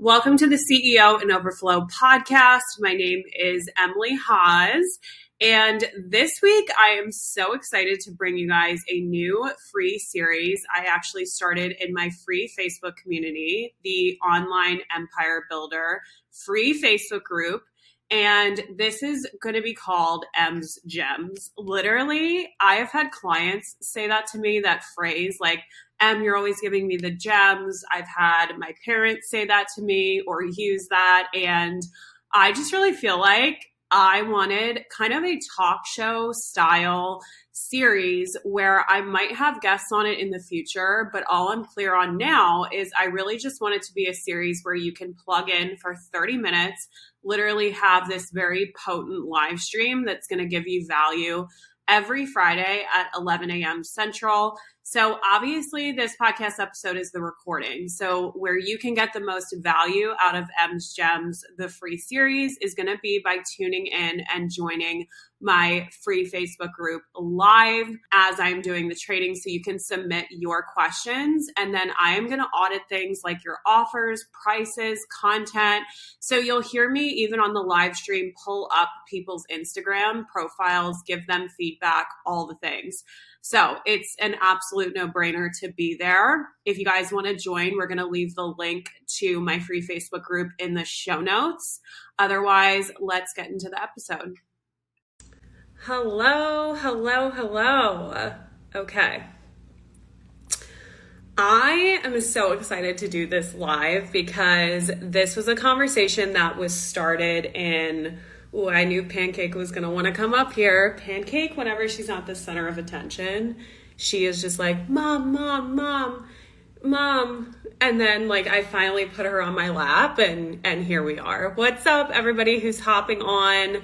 Welcome to the CEO and Overflow podcast. My name is Emily Haas. And this week, I am so excited to bring you guys a new free series. I actually started in my free Facebook community, the Online Empire Builder free Facebook group. And this is going to be called M's Gems. Literally, I have had clients say that to me, that phrase, like, M, you're always giving me the gems. I've had my parents say that to me or use that. And I just really feel like I wanted kind of a talk show style series where I might have guests on it in the future, but all I'm clear on now is I really just want it to be a series where you can plug in for 30 minutes, literally have this very potent live stream that's going to give you value every Friday at 11 a.m. Central. So, obviously, this podcast episode is the recording. So, where you can get the most value out of M's Gems, the free series, is going to be by tuning in and joining my free Facebook group live as I'm doing the trading. So, you can submit your questions. And then I am going to audit things like your offers, prices, content. So, you'll hear me even on the live stream pull up people's Instagram profiles, give them feedback, all the things. So it's an absolute no brainer to be there. If you guys want to join, we're going to leave the link to my free Facebook group in the show notes. Otherwise, let's get into the episode. Hello, hello, hello. Okay. I am so excited to do this live because this was a conversation that was started in Ooh, I knew Pancake was going to want to come up here. Pancake, whenever she's not the center of attention, she is just like, Mom, Mom, Mom, Mom. And then, like, I finally put her on my lap, and, and here we are. What's up, everybody who's hopping on?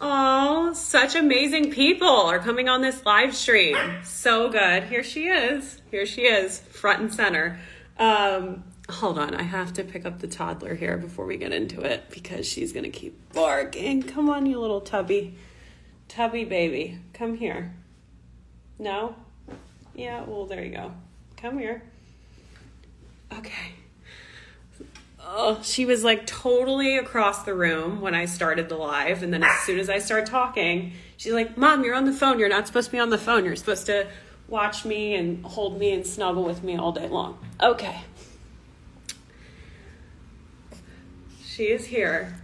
Oh, such amazing people are coming on this live stream. So good. Here she is. Here she is, front and center. Um, hold on, I have to pick up the toddler here before we get into it because she's gonna keep barking. Come on, you little tubby. Tubby baby, come here. No? Yeah, well, there you go. Come here. Okay. Oh, she was like totally across the room when I started the live. And then as soon as I start talking, she's like, Mom, you're on the phone. You're not supposed to be on the phone. You're supposed to watch me and hold me and snuggle with me all day long. Okay. She is here,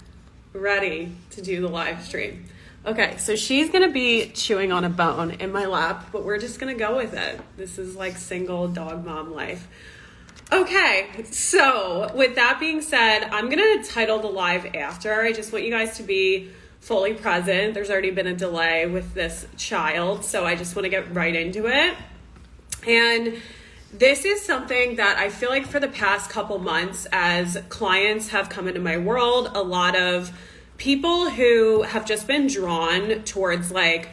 ready to do the live stream. Okay, so she's gonna be chewing on a bone in my lap, but we're just gonna go with it. This is like single dog mom life. Okay, so with that being said, I'm gonna title the live after. I just want you guys to be fully present. There's already been a delay with this child, so I just wanna get right into it. And this is something that I feel like for the past couple months, as clients have come into my world, a lot of people who have just been drawn towards like,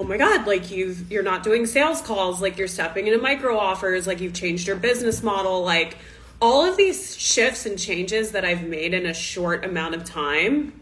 oh my god like you've you're not doing sales calls like you're stepping into micro offers like you've changed your business model like all of these shifts and changes that I've made in a short amount of time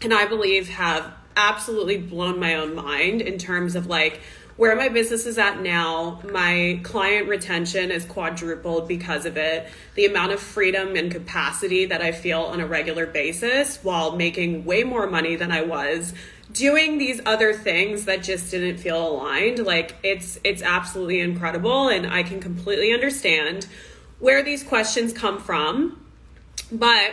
and I believe have absolutely blown my own mind in terms of like where my business is at now, my client retention is quadrupled because of it. The amount of freedom and capacity that I feel on a regular basis while making way more money than I was doing these other things that just didn't feel aligned. Like it's it's absolutely incredible and I can completely understand where these questions come from. But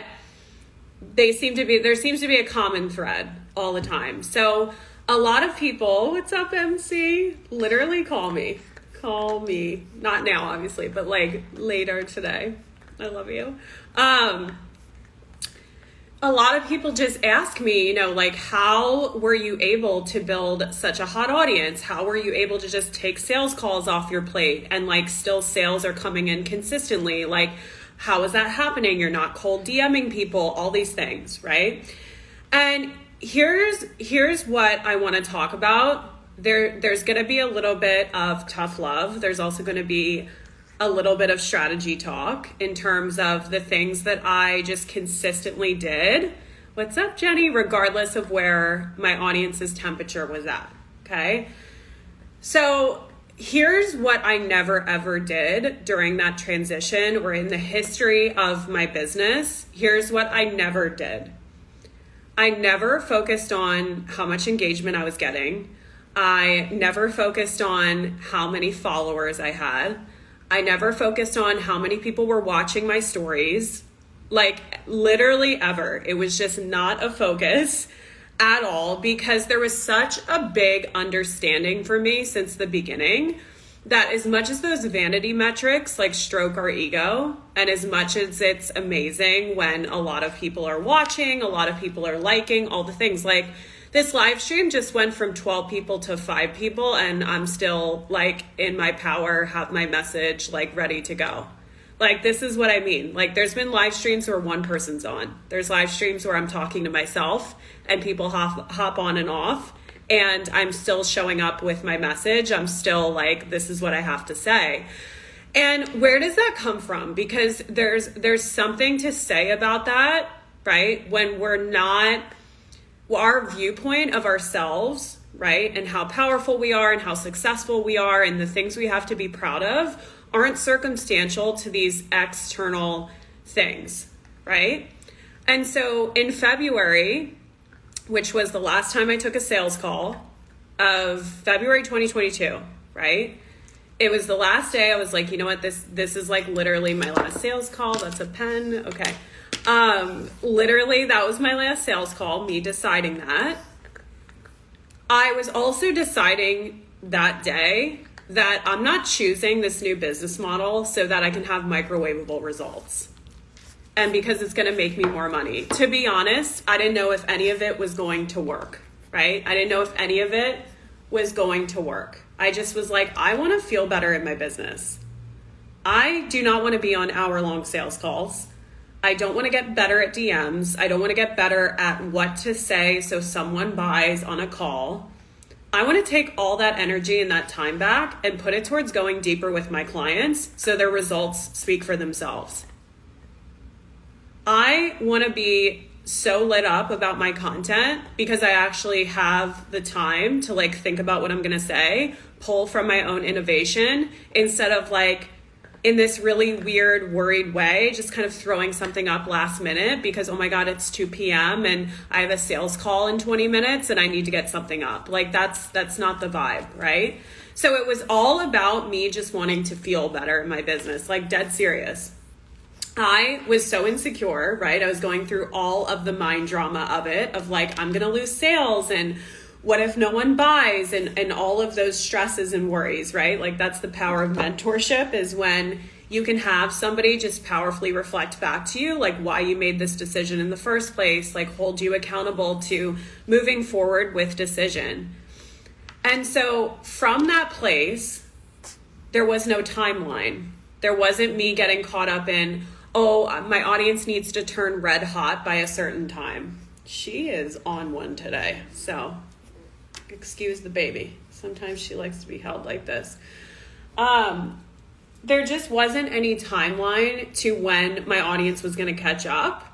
they seem to be there seems to be a common thread all the time. So a lot of people, what's up, MC? Literally call me. Call me. Not now, obviously, but like later today. I love you. Um, a lot of people just ask me, you know, like, how were you able to build such a hot audience? How were you able to just take sales calls off your plate and like still sales are coming in consistently? Like, how is that happening? You're not cold DMing people, all these things, right? And here's here's what I want to talk about. There there's going to be a little bit of tough love. There's also going to be a little bit of strategy talk in terms of the things that I just consistently did. What's up, Jenny? Regardless of where my audience's temperature was at. Okay. So here's what I never ever did during that transition or in the history of my business. Here's what I never did. I never focused on how much engagement I was getting. I never focused on how many followers I had. I never focused on how many people were watching my stories. Like, literally, ever. It was just not a focus at all because there was such a big understanding for me since the beginning that as much as those vanity metrics like stroke our ego and as much as it's amazing when a lot of people are watching a lot of people are liking all the things like this live stream just went from 12 people to 5 people and i'm still like in my power have my message like ready to go like this is what i mean like there's been live streams where one person's on there's live streams where i'm talking to myself and people hop hop on and off and I'm still showing up with my message. I'm still like, this is what I have to say. And where does that come from? Because there's there's something to say about that, right? When we're not our viewpoint of ourselves, right? And how powerful we are and how successful we are and the things we have to be proud of aren't circumstantial to these external things, right? And so in February, which was the last time I took a sales call of February 2022, right? It was the last day I was like, you know what, this this is like literally my last sales call. That's a pen. Okay. Um literally that was my last sales call, me deciding that. I was also deciding that day that I'm not choosing this new business model so that I can have microwavable results and because it's going to make me more money. To be honest, I didn't know if any of it was going to work, right? I didn't know if any of it was going to work. I just was like, I want to feel better in my business. I do not want to be on hour long sales calls. I don't want to get better at DMs. I don't want to get better at what to say so someone buys on a call. I want to take all that energy and that time back and put it towards going deeper with my clients so their results speak for themselves. I want to be so lit up about my content because I actually have the time to like think about what I'm going to say, pull from my own innovation instead of like in this really weird, worried way, just kind of throwing something up last minute because, oh my God, it's 2 p.m. and I have a sales call in 20 minutes and I need to get something up. Like that's, that's not the vibe, right? So it was all about me just wanting to feel better in my business, like dead serious. I was so insecure, right? I was going through all of the mind drama of it, of like, I'm gonna lose sales and what if no one buys and, and all of those stresses and worries, right? Like that's the power of mentorship is when you can have somebody just powerfully reflect back to you like why you made this decision in the first place, like hold you accountable to moving forward with decision. And so from that place, there was no timeline. There wasn't me getting caught up in, oh, uh, my audience needs to turn red hot by a certain time. She is on one today. So, excuse the baby. Sometimes she likes to be held like this. Um, there just wasn't any timeline to when my audience was going to catch up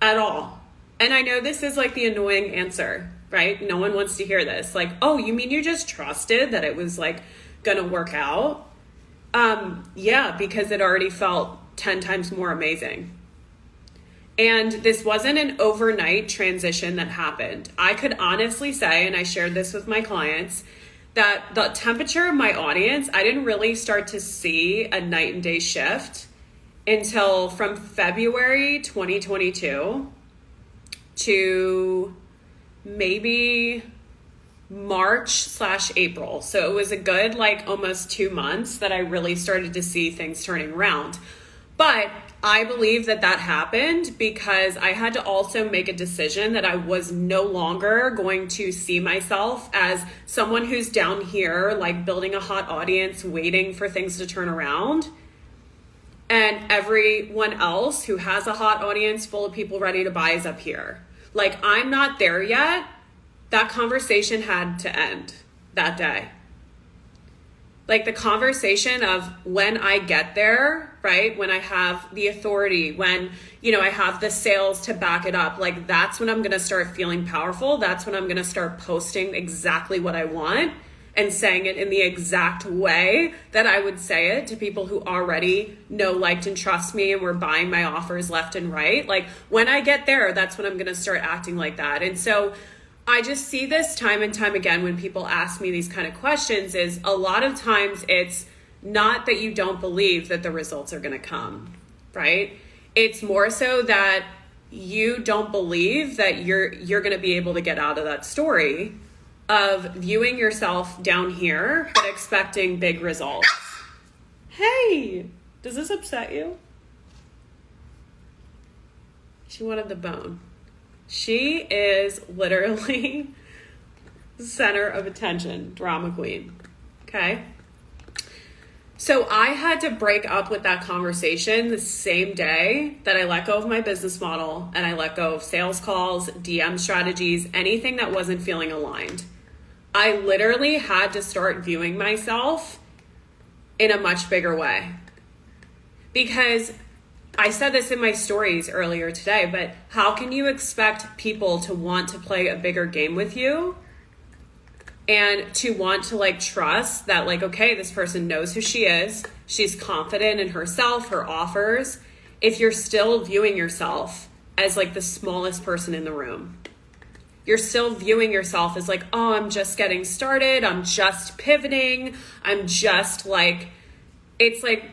at all. And I know this is like the annoying answer, right? No one wants to hear this. Like, oh, you mean you just trusted that it was like going to work out? Um, yeah, because it already felt 10 times more amazing. And this wasn't an overnight transition that happened. I could honestly say, and I shared this with my clients, that the temperature of my audience, I didn't really start to see a night and day shift until from February 2022 to maybe March slash April. So it was a good, like, almost two months that I really started to see things turning around. But I believe that that happened because I had to also make a decision that I was no longer going to see myself as someone who's down here, like building a hot audience, waiting for things to turn around. And everyone else who has a hot audience full of people ready to buy is up here. Like, I'm not there yet. That conversation had to end that day like the conversation of when I get there, right? When I have the authority, when, you know, I have the sales to back it up, like that's when I'm going to start feeling powerful. That's when I'm going to start posting exactly what I want and saying it in the exact way that I would say it to people who already know, liked, and trust me and were buying my offers left and right. Like when I get there, that's when I'm going to start acting like that. And so I just see this time and time again when people ask me these kind of questions is a lot of times it's not that you don't believe that the results are going to come, right? It's more so that you don't believe that you're you're going to be able to get out of that story of viewing yourself down here but expecting big results. Hey, does this upset you? She wanted the bone. She is literally center of attention, drama queen. Okay? So I had to break up with that conversation the same day that I let go of my business model and I let go of sales calls, DM strategies, anything that wasn't feeling aligned. I literally had to start viewing myself in a much bigger way. Because I said this in my stories earlier today, but how can you expect people to want to play a bigger game with you and to want to like trust that like okay this person knows who she is she's confident in herself her offers if you're still viewing yourself as like the smallest person in the room? You're still viewing yourself as like oh i'm just getting started i'm just pivoting i'm just like it's like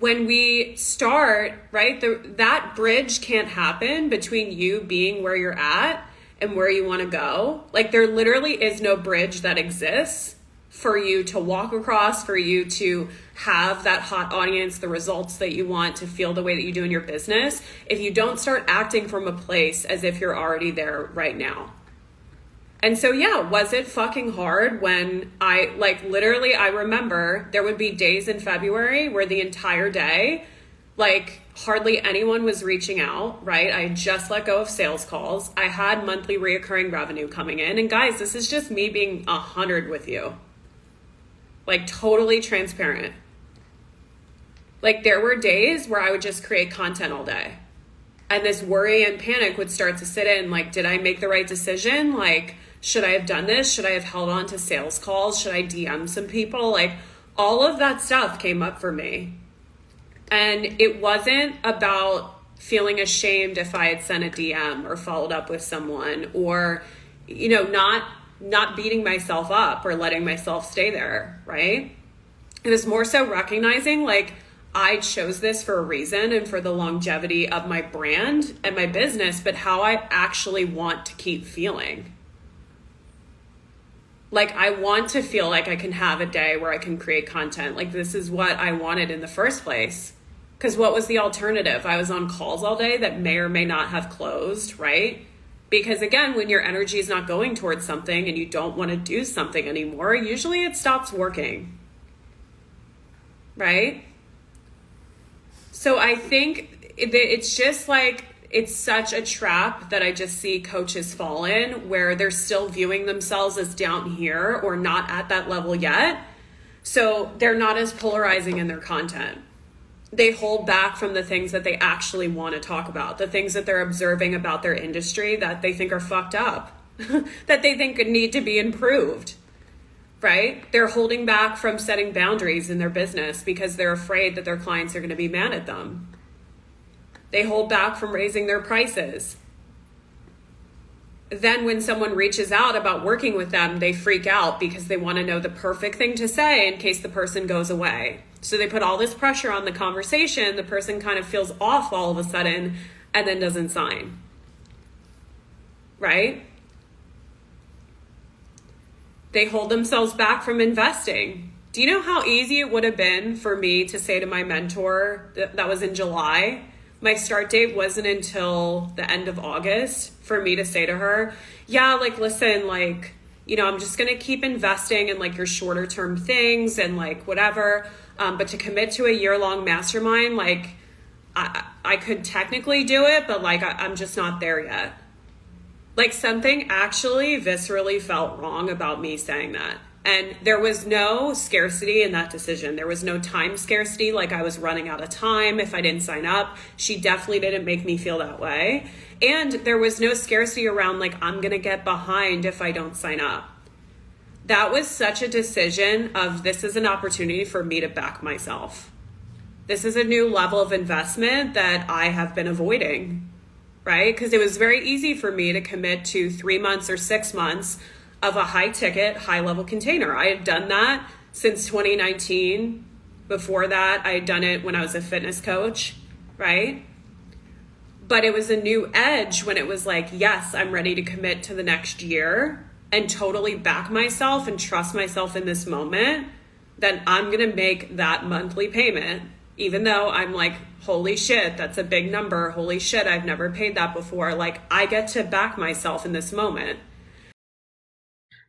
when we start right the, that bridge can't happen between you being where you're at and where you want to go. Like there literally is no bridge that exists for you to walk across, for you to have that hot audience, the results that you want, to feel the way that you do in your business, if you don't start acting from a place as if you're already there right now. And so, yeah, was it fucking hard when I, like, literally, I remember there would be days in February where the entire day, like, hardly anyone was reaching out, right? I just let go of sales calls. I had monthly reoccurring revenue coming in. And guys, this is just me being a hundred with you. Like totally transparent. Like there were days where I would just create content all day. And this worry and panic would start to sit in like, did I make the right decision? Like, should I have done this? Should I have held on to sales calls? Should I DM some people? Like, all of that stuff came up for me and it wasn't about feeling ashamed if I had sent a DM or followed up with someone or, you know, not not beating myself up or letting myself stay there, right? It was more so recognizing like I chose this for a reason and for the longevity of my brand and my business, but how I actually want to keep feeling. Like, I want to feel like I can have a day where I can create content. Like, this is what I wanted in the first place. Because what was the alternative? I was on calls all day that may or may not have closed, right? Because again, when your energy is not going towards something and you don't want to do something anymore, usually it stops working. Right? So I think it's just like it's such a trap that I just see coaches fall in where they're still viewing themselves as down here or not at that level yet. So they're not as polarizing in their content they hold back from the things that they actually want to talk about, the things that they're observing about their industry that they think are fucked up, that they think need to be improved. Right? They're holding back from setting boundaries in their business because they're afraid that their clients are going to be mad at them. They hold back from raising their prices. Then, when someone reaches out about working with them, they freak out because they want to know the perfect thing to say in case the person goes away so they put all this pressure on the conversation. The person kind of feels off all of a sudden and then doesn't sign. Right? They hold themselves back from investing. Do you know how easy it would have been for me to say to my mentor that, was in July? My start date wasn't until the end of August for me to say to her, Yeah, like, listen, like, you know, I'm just going to keep investing in like your shorter term things and like whatever um, but to commit to a year long mastermind, like I, I could technically do it, but like I, I'm just not there yet. Like something actually viscerally felt wrong about me saying that. And there was no scarcity in that decision. There was no time scarcity, like I was running out of time if I didn't sign up. She definitely didn't make me feel that way. And there was no scarcity around, like, I'm gonna get behind if I don't sign up that was such a decision of this is an opportunity for me to back myself. This is a new level of investment that I have been avoiding, right? Because it was very easy for me to commit to three months or six months of a high ticket, high level container. I had done that since 2019. Before that, I had done it when I was a fitness coach, right? But it was a new edge when it was like, yes, I'm ready to commit to the next year and totally back myself and trust myself in this moment, then I'm going to make that monthly payment. Even though I'm like, holy shit, that's a big number. Holy shit, I've never paid that before. Like, I get to back myself in this moment.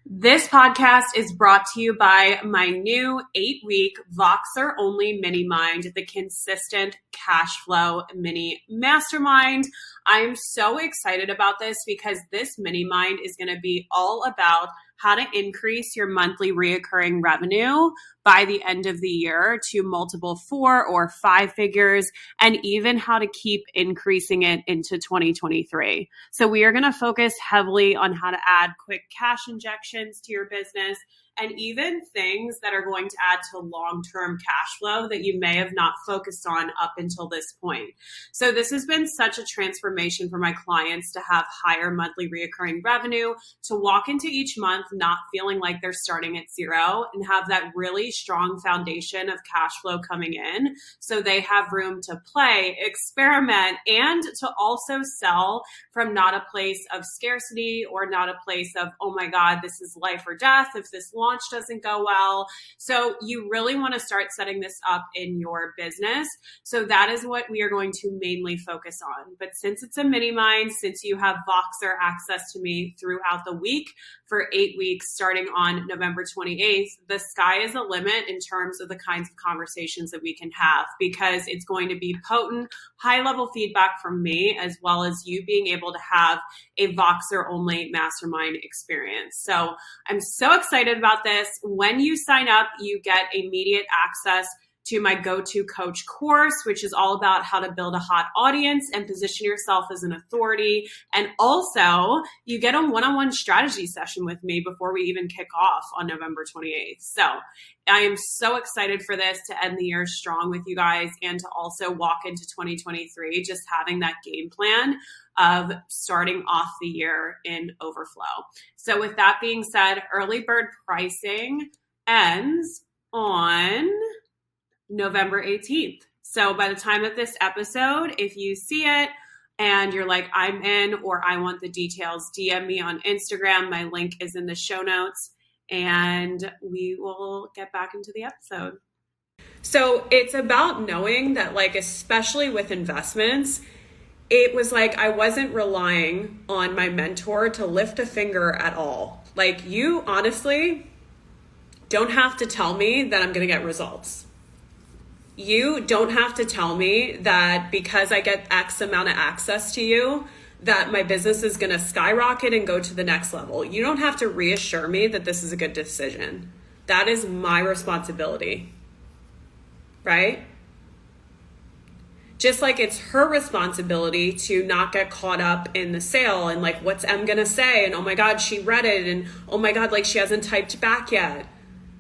This podcast is brought to you by my new eight week Voxer only mini mind, the consistent cash flow mini mastermind. I am so excited about this because this mini mind is going to be all about how to increase your monthly reoccurring revenue by the end of the year to multiple four or five figures, and even how to keep increasing it into 2023. So, we are going to focus heavily on how to add quick cash injections to your business and even things that are going to add to long term cash flow that you may have not focused on up until this point. So, this has been such a transformation for my clients to have higher monthly reoccurring revenue, to walk into each month not feeling like they're starting at zero and have that really strong foundation of cash flow coming in. So, they have room to play, experiment, and to also sell from not a place of scarcity or not a place of, oh my God, this is life or death. If this launch doesn't go well. So you really want to start setting this up in your business. So that is what we are going to mainly focus on. But since it's a mini mind, since you have Voxer access to me throughout the week for eight weeks starting on November 28th, the sky is the limit in terms of the kinds of conversations that we can have because it's going to be potent, high level feedback from me, as well as you being able to have a Voxer only mastermind experience. So I'm so excited about this. When you sign up, you get immediate access to my go to coach course, which is all about how to build a hot audience and position yourself as an authority. And also, you get a one on one strategy session with me before we even kick off on November 28th. So I am so excited for this to end the year strong with you guys and to also walk into 2023 just having that game plan of starting off the year in overflow. So, with that being said, early bird pricing ends on November 18th. So by the time of this episode, if you see it and you're like, I'm in or I want the details, DM me on Instagram. My link is in the show notes and we will get back into the episode. So it's about knowing that, like, especially with investments, it was like I wasn't relying on my mentor to lift a finger at all. Like, you honestly don't have to tell me that I'm going to get results you don't have to tell me that because I get X amount of access to you, that my business is going to skyrocket and go to the next level. You don't have to reassure me that this is a good decision. That is my responsibility. Right? Just like it's her responsibility to not get caught up in the sale and like, what's M gonna say? And oh my God, she read it. And oh my God, like she hasn't typed back yet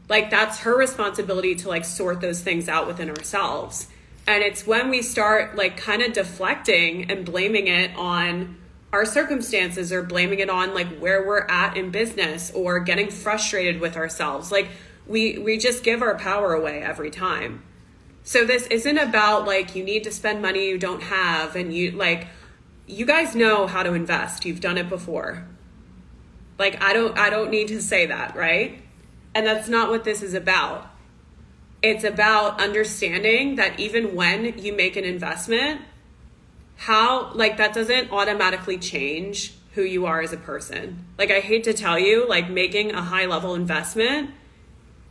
like that's her responsibility to like sort those things out within ourselves. And it's when we start like kind of deflecting and blaming it on our circumstances or blaming it on like where we're at in business or getting frustrated with ourselves. Like we we just give our power away every time. So this isn't about like you need to spend money you don't have and you like you guys know how to invest. You've done it before. Like i don't i don't need to say that right and that's not what this is about. It's about understanding that even when you make an investment, how, like, that doesn't automatically change who you are as a person. Like, I hate to tell you, like, making a high level investment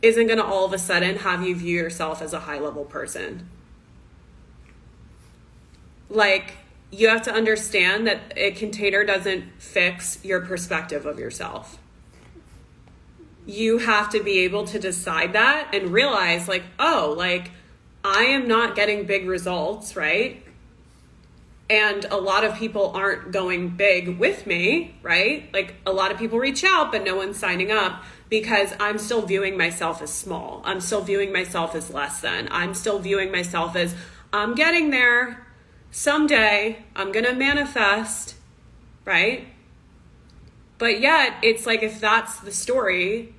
isn't going to all of a sudden have you view yourself as a high level person. Like, you have to understand that a container doesn't fix your perspective of yourself you have to be able to decide that and realize like oh like i am not getting big results right and a lot of people aren't going big with me, right? Like a lot of people reach out, but no one's signing up because I'm still viewing myself as small. I'm still viewing myself as less than. I'm still viewing myself as I'm getting there. Someday I'm going to manifest, right? But yet, it's like if that's the story,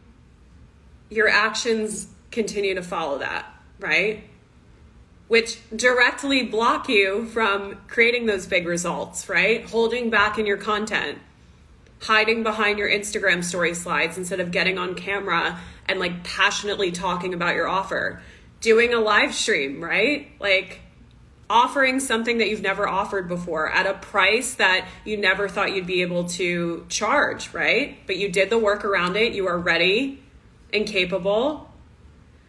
your actions continue to follow that, right? Which directly block you from creating those big results, right? Holding back in your content, hiding behind your Instagram story slides instead of getting on camera and like passionately talking about your offer, doing a live stream, right? Like, offering something that you've never offered before at a price that you never thought you'd be able to charge, right? But you did the work around it, you are ready and capable.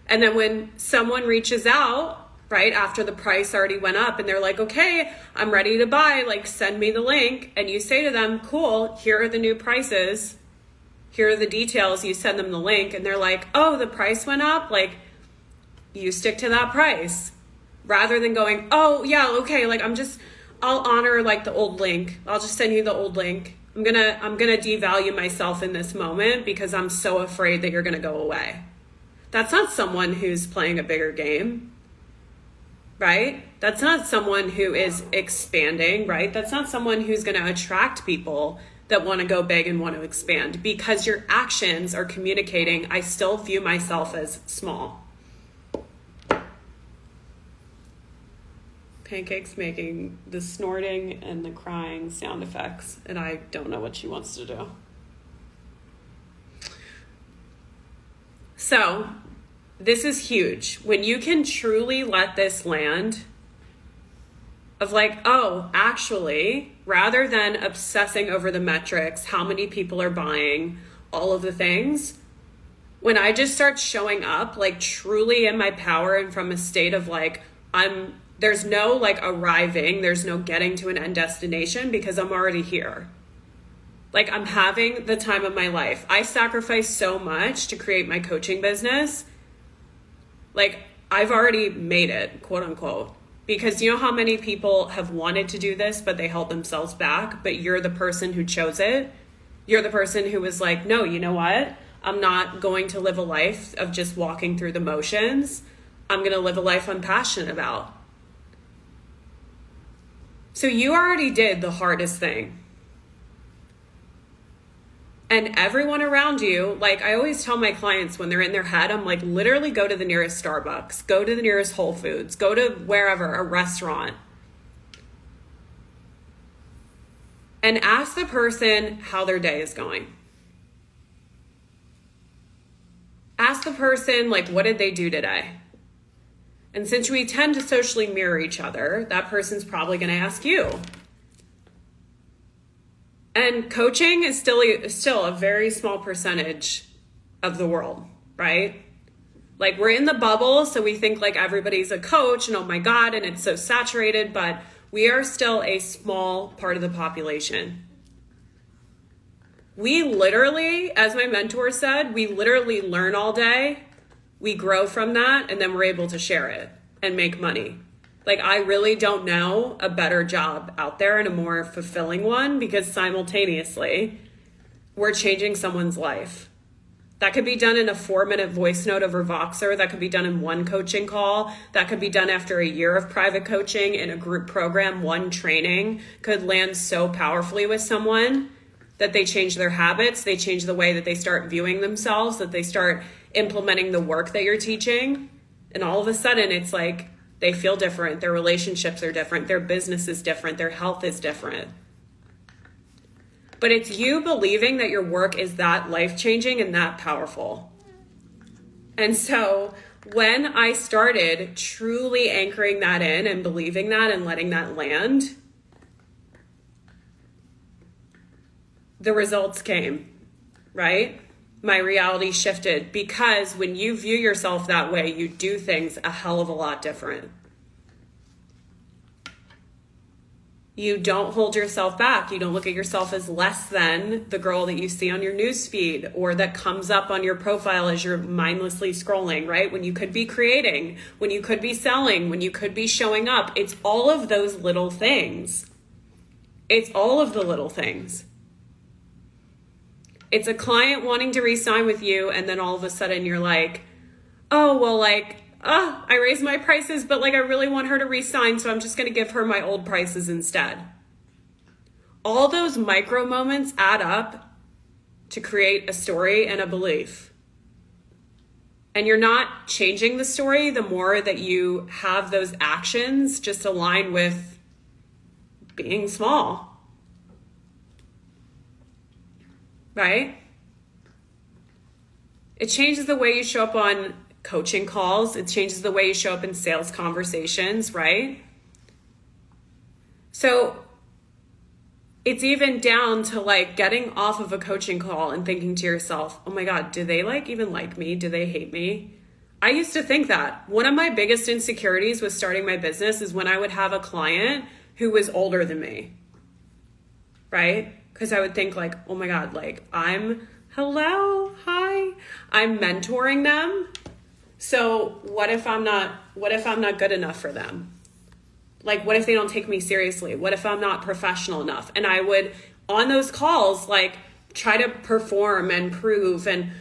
And then when someone reaches out, right, after the price already went up and they're like, okay, I'm ready to buy, like, send me the link. And you say to them, cool, here are the new prices. Here are the details. You send them the link and they're like, oh, the price went up. Like, you stick to that price rather than going, oh, yeah, okay, like I'm just, I'll honor like the old link. I'll just send you the old link. I'm gonna I'm gonna devalue myself in this moment because I'm so afraid that you're gonna go away. That's not someone who's playing a bigger game. Right? That's not someone who is expanding, right? That's not someone who's gonna attract people that want to go big and want to expand because your actions are communicating I still view myself as small. Pancake's making the snorting and the crying sound effects, and I don't know what she wants to do. So, this is huge. When you can truly let this land, of like, oh, actually, rather than obsessing over the metrics, how many people are buying, all of the things, when I just start showing up like truly in my power and from a state of like, I'm there's no like arriving, there's no getting to an end destination because I'm already here. Like I'm having the time of my life. I sacrifice so much to create my coaching business. Like I've already made it, quote unquote. Because you know how many people have wanted to do this, but they held themselves back, but you're the person who chose it. You're the person who was like, no, you know what? I'm not going to live a life of just walking through the motions. I'm going to live a life I'm passionate about. So you already did the hardest thing. And everyone around you, like I always tell my clients when they're in their head, I'm like, literally go to the nearest Starbucks, go to the nearest Whole Foods, go to wherever, a restaurant. And ask the person how their day is going. Ask the person, like, what did they do today? And since we tend to socially mirror each other, that person's probably going to ask you. And coaching is still still a very small percentage of the world, right? Like we're in the bubble, so we think like everybody's a coach and oh my god and it's so saturated, but we are still a small part of the population. We literally, as my mentor said, we literally learn all day we grow from that and then we're able to share it and make money. Like, I really don't know a better job out there and a more fulfilling one because simultaneously we're changing someone's life. That could be done in a four minute voice note over Voxer. That could be done in one coaching call. That could be done after a year of private coaching in a group program. One training could land so powerfully with someone that they change their habits, they change the way that they start viewing themselves, that they start implementing the work that you're teaching. And all of a sudden, it's like they feel different, their relationships are different, their business is different, their health is different. But it's you believing that your work is that life changing and that powerful. And so when I started truly anchoring that in and believing that and letting that land, the results came, right? My reality shifted because when you view yourself that way, you do things a hell of a lot different. You don't hold yourself back. You don't look at yourself as less than the girl that you see on your newsfeed or that comes up on your profile as you're mindlessly scrolling, right? When you could be creating, when you could be selling, when you could be showing up. It's all of those little things It's all of the little things. It's a client wanting to re-sign with you, and then all of a sudden you're like, oh, well, like, oh, I raised my prices, but like I really want her to re-sign, so I'm just gonna give her my old prices instead. All those micro moments add up to create a story and a belief. And you're not changing the story the more that you have those actions just align with being small. Right? It changes the way you show up on coaching calls, it changes the way you show up in sales conversations, right? So it's even down to like getting off of a coaching call and thinking to yourself, oh my God, do they like even like me? Do they hate me? I used to think that. One of my biggest insecurities with starting my business is when I would have a client who was older than me, right? Because I would think like, oh my god, like I'm hello, hi, I'm mentoring them. So what if I'm not what if I'm not good enough for them? Like what if they don't take me seriously? What if I'm not professional enough? And I would on those calls like try to perform and prove and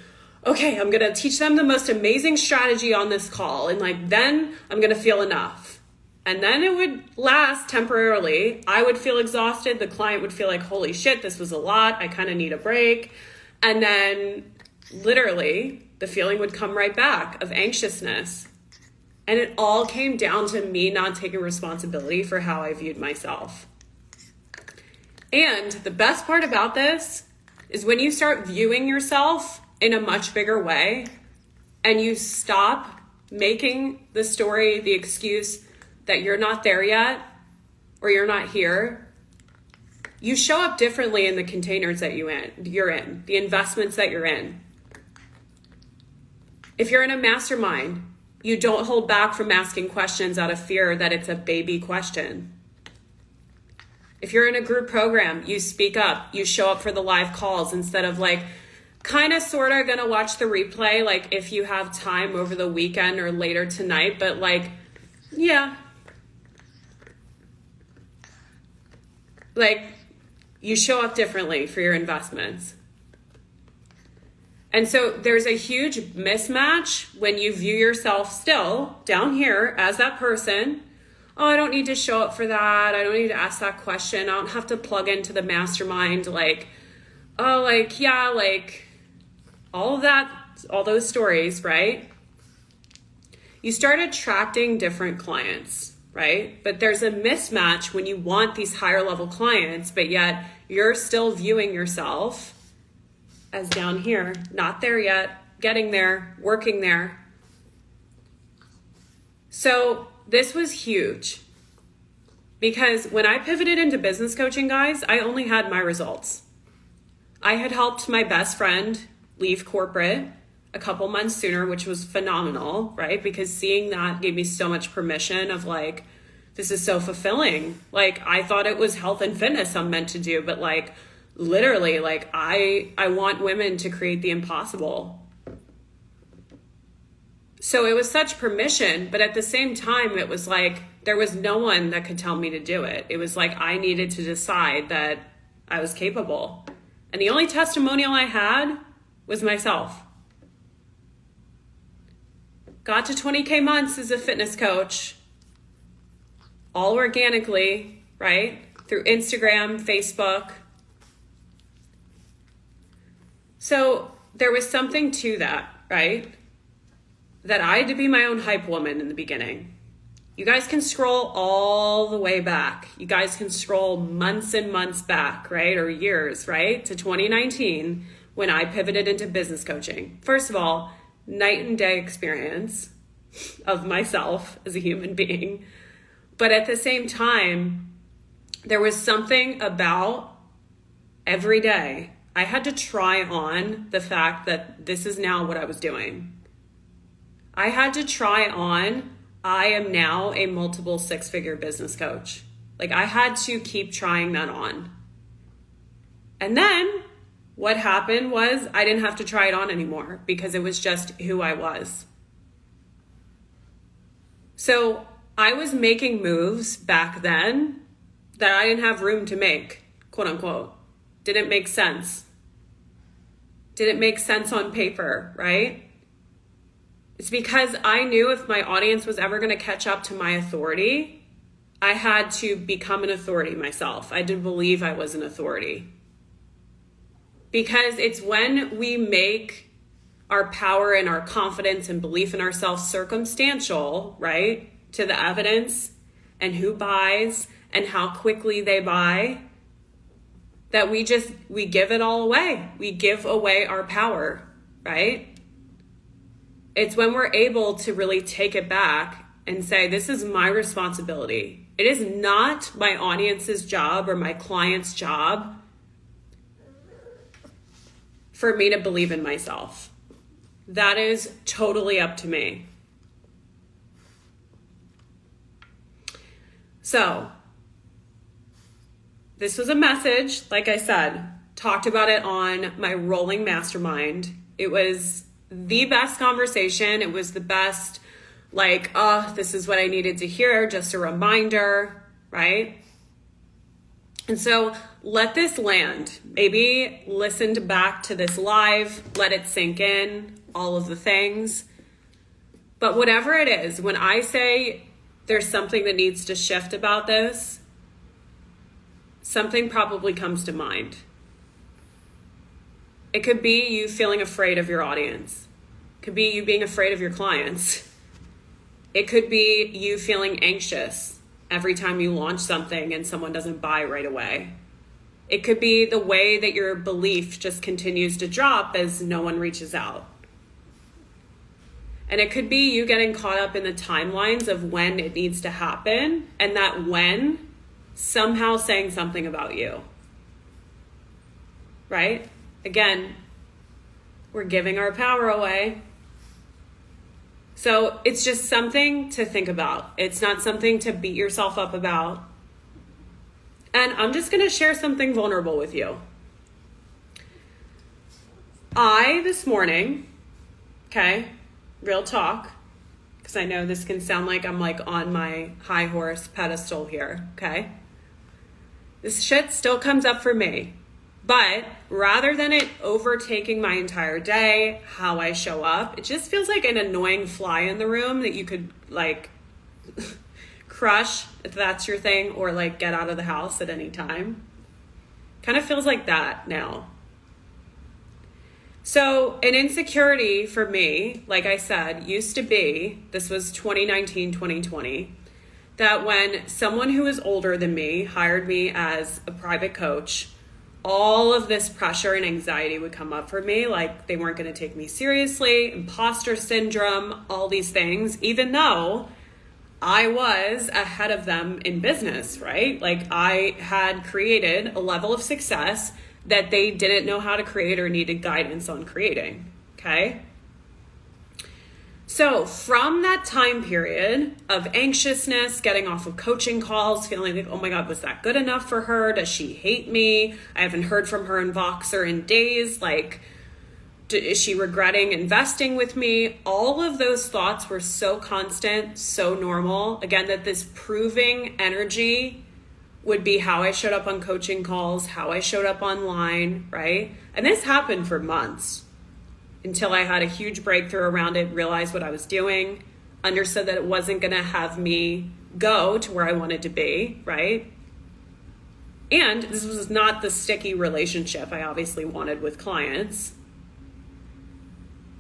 okay, I'm going to teach them the most amazing strategy on this call and like then I'm going to feel enough and then it would last temporarily. I would feel exhausted. The client would feel like, holy shit, this was a lot. I kind of need a break. And then literally, the feeling would come right back of anxiousness. And it all came down to me not taking responsibility for how I viewed myself. And the best part about this is when you start viewing yourself in a much bigger way and you stop making the story the excuse that you're not there yet or you're not here, you show up differently in the containers that you in, you're in, the investments that you're in. If you're in a mastermind, you don't hold back from asking questions out of fear that it's a baby question. If you're in a group program, you speak up, you show up for the live calls instead of like, kind of sort of gonna watch the replay, like if you have time over the weekend or later tonight, but like, yeah, like you show up differently for your investments. And so there's a huge mismatch when you view yourself still down here as that person. Oh, I don't need to show up for that. I don't need to ask that question. I don't have to plug into the mastermind. Like, oh, like, yeah, like all of that, all those stories, right? You start attracting different clients right? But there's a mismatch when you want these higher level clients, but yet you're still viewing yourself as down here, not there yet, getting there, working there. So this was huge because when I pivoted into business coaching, guys, I only had my results. I had helped my best friend leave corporate a couple months sooner, which was phenomenal, right? Because seeing that gave me so much permission of like, this is so fulfilling. Like I thought it was health and fitness I'm meant to do, but like literally, like I I want women to create the impossible. So it was such permission, but at the same time, it was like there was no one that could tell me to do it. It was like I needed to decide that I was capable. And the only testimonial I had was myself got to 20K months as a fitness coach, all organically, right? Through Instagram, Facebook. So there was something to that, right? That I had to be my own hype woman in the beginning. You guys can scroll all the way back. You guys can scroll months and months back, right? Or years, right? To 2019 when I pivoted into business coaching. First of all, night and day experience of myself as a human being. But at the same time, there was something about every day I had to try on the fact that this is now what I was doing. I had to try on, I am now a multiple six figure business coach. Like I had to keep trying that on. And then what happened was I didn't have to try it on anymore because it was just who I was. So I was making moves back then that I didn't have room to make, quote unquote. Didn't make sense. Didn't make sense on paper, right? It's because I knew if my audience was ever going to catch up to my authority, I had to become an authority myself. I didn't believe I was an authority. Because it's when we make our power and our confidence and belief in ourselves circumstantial, right, to the evidence and who buys and how quickly they buy that we just we give it all away. We give away our power, right? It's when we're able to really take it back and say this is my responsibility. It is not my audience's job or my client's job for me to believe in myself. That is totally up to me. So, this was a message, like I said, talked about it on my rolling mastermind. It was the best conversation. It was the best, like, oh, this is what I needed to hear, just a reminder, right? And so let this land. Maybe listened back to this live, let it sink in, all of the things. But whatever it is, when I say there's something that needs to shift about this, something probably comes to mind. It could be you feeling afraid of your audience. It could be you being afraid of your clients. It could be you feeling anxious every time you launch something and someone doesn't buy right away. It could be the way that your belief just continues to drop as no one reaches out. And it could be you getting caught up in the timelines of when it needs to happen and that when somehow saying something about you. Right? Again, we're giving our power away. So it's just something to think about. It's not something to beat yourself up about. And I'm just going to share something vulnerable with you. I, this morning, okay, real talk, because I know this can sound like I'm like on my high horse pedestal here, okay? This shit still comes up for me. But rather than it overtaking my entire day, how I show up, it just feels like an annoying fly in the room that you could like crush if that's your thing or like get out of the house at any time. Kind of feels like that now. So, an insecurity for me, like I said, used to be this was 2019, 2020 that when someone who is older than me hired me as a private coach, all of this pressure and anxiety would come up for me. Like they weren't going to take me seriously, imposter syndrome, all these things, even though I was ahead of them in business, right? Like I had created a level of success that they didn't know how to create or needed guidance on creating. Okay. So, from that time period of anxiousness, getting off of coaching calls, feeling like, oh my God, was that good enough for her? Does she hate me? I haven't heard from her in Voxer in days. Like, is she regretting investing with me? All of those thoughts were so constant, so normal. Again, that this proving energy would be how I showed up on coaching calls, how I showed up online, right? And this happened for months until I had a huge breakthrough around it, realized what I was doing, understood that it wasn't going to have me go to where I wanted to be, right? And this was not the sticky relationship I obviously wanted with clients.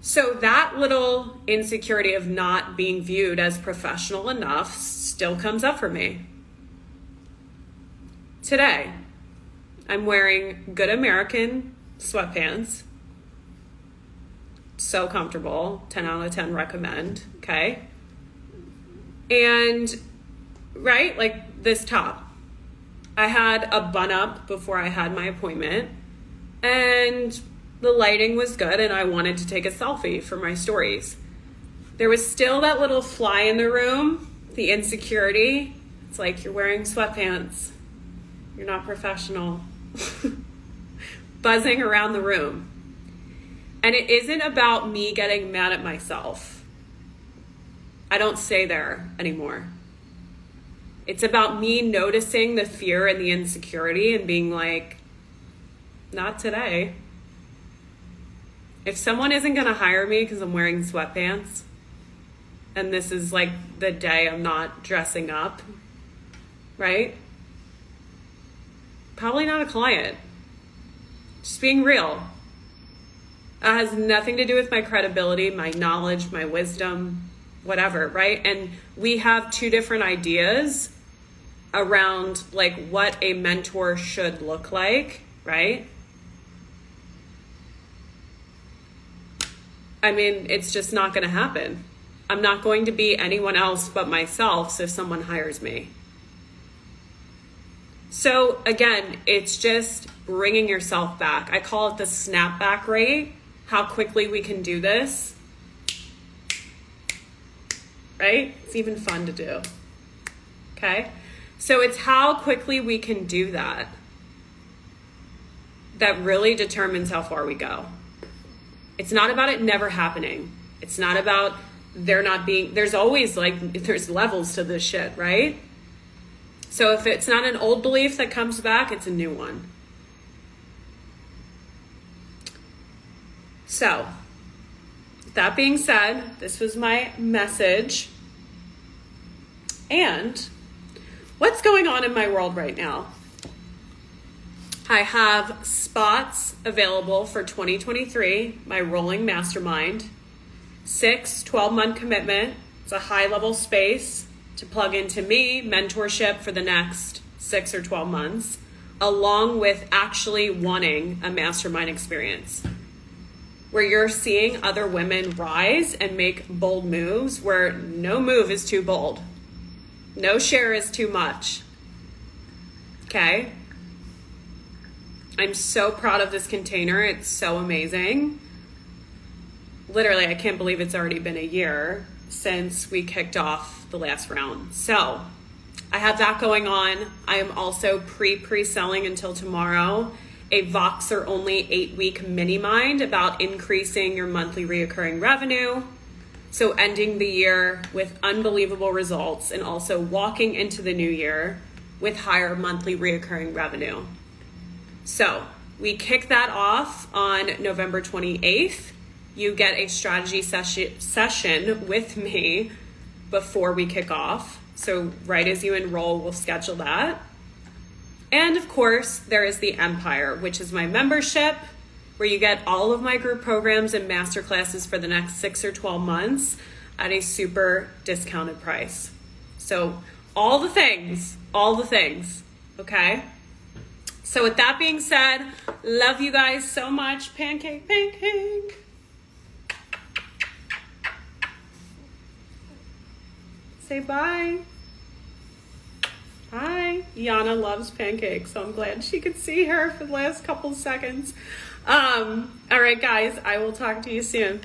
So that little insecurity of not being viewed as professional enough still comes up for me. Today, I'm wearing good American sweatpants so comfortable. 10 out of 10 recommend okay? And right like this top. I had a bun up before i had my appointment and the lighting was good and i wanted to take a selfie for my stories. There was still that little fly in the room the insecurity. It's like you're wearing sweatpants. You're not professional. Buzzing around the room and it isn't about me getting mad at myself. I don't stay there anymore. It's about me noticing the fear and the insecurity and being like, not today. If someone isn't going to hire me because I'm wearing sweatpants, and this is like the day I'm not dressing up, right? Probably not a client. Just being real. Has nothing to do with my credibility, my knowledge, my wisdom, whatever, right? And we have two different ideas around like what a mentor should look like, right? I mean, it's just not going to happen. I'm not going to be anyone else but myself if someone hires me. So, again, it's just bringing yourself back. I call it the snapback rate, how quickly we can do this. Right? It's even fun to do. Okay? So, it's how quickly we can do that that really determines how far we go. It's not about it never happening. It's not about there not being, there's always like, there's levels to this shit, right? So if it's not an old belief that comes back, it's a new one. So, that being said, this was my message. And what's going on in my world right now? I have spots available for 2023, my rolling mastermind. Six, 12 month commitment. It's a high level space to plug into me, mentorship for the next six or 12 months, along with actually wanting a mastermind experience where you're seeing other women rise and make bold moves where no move is too bold, no share is too much. Okay? I'm so proud of this container. It's so amazing. Literally, I can't believe it's already been a year since we kicked off the last round. So, I have that going on. I am also pre pre selling until tomorrow a Voxer only eight week mini mind about increasing your monthly reoccurring revenue. So, ending the year with unbelievable results and also walking into the new year with higher monthly reoccurring revenue. So we kick that off on November 28th. You get a strategy session session with me before we kick off. So right as you enroll, we'll schedule that. And of course, there is the Empire, which is my membership where you get all of my group programs and masterclasses for the next six or 12 months at a super discounted price. So, all the things, all the things, okay? So, with that being said, love you guys so much. Pancake, pancake. Say bye. Hi. Yana loves pancakes, so I'm glad she could see her for the last couple seconds. Um, all right, guys, I will talk to you soon.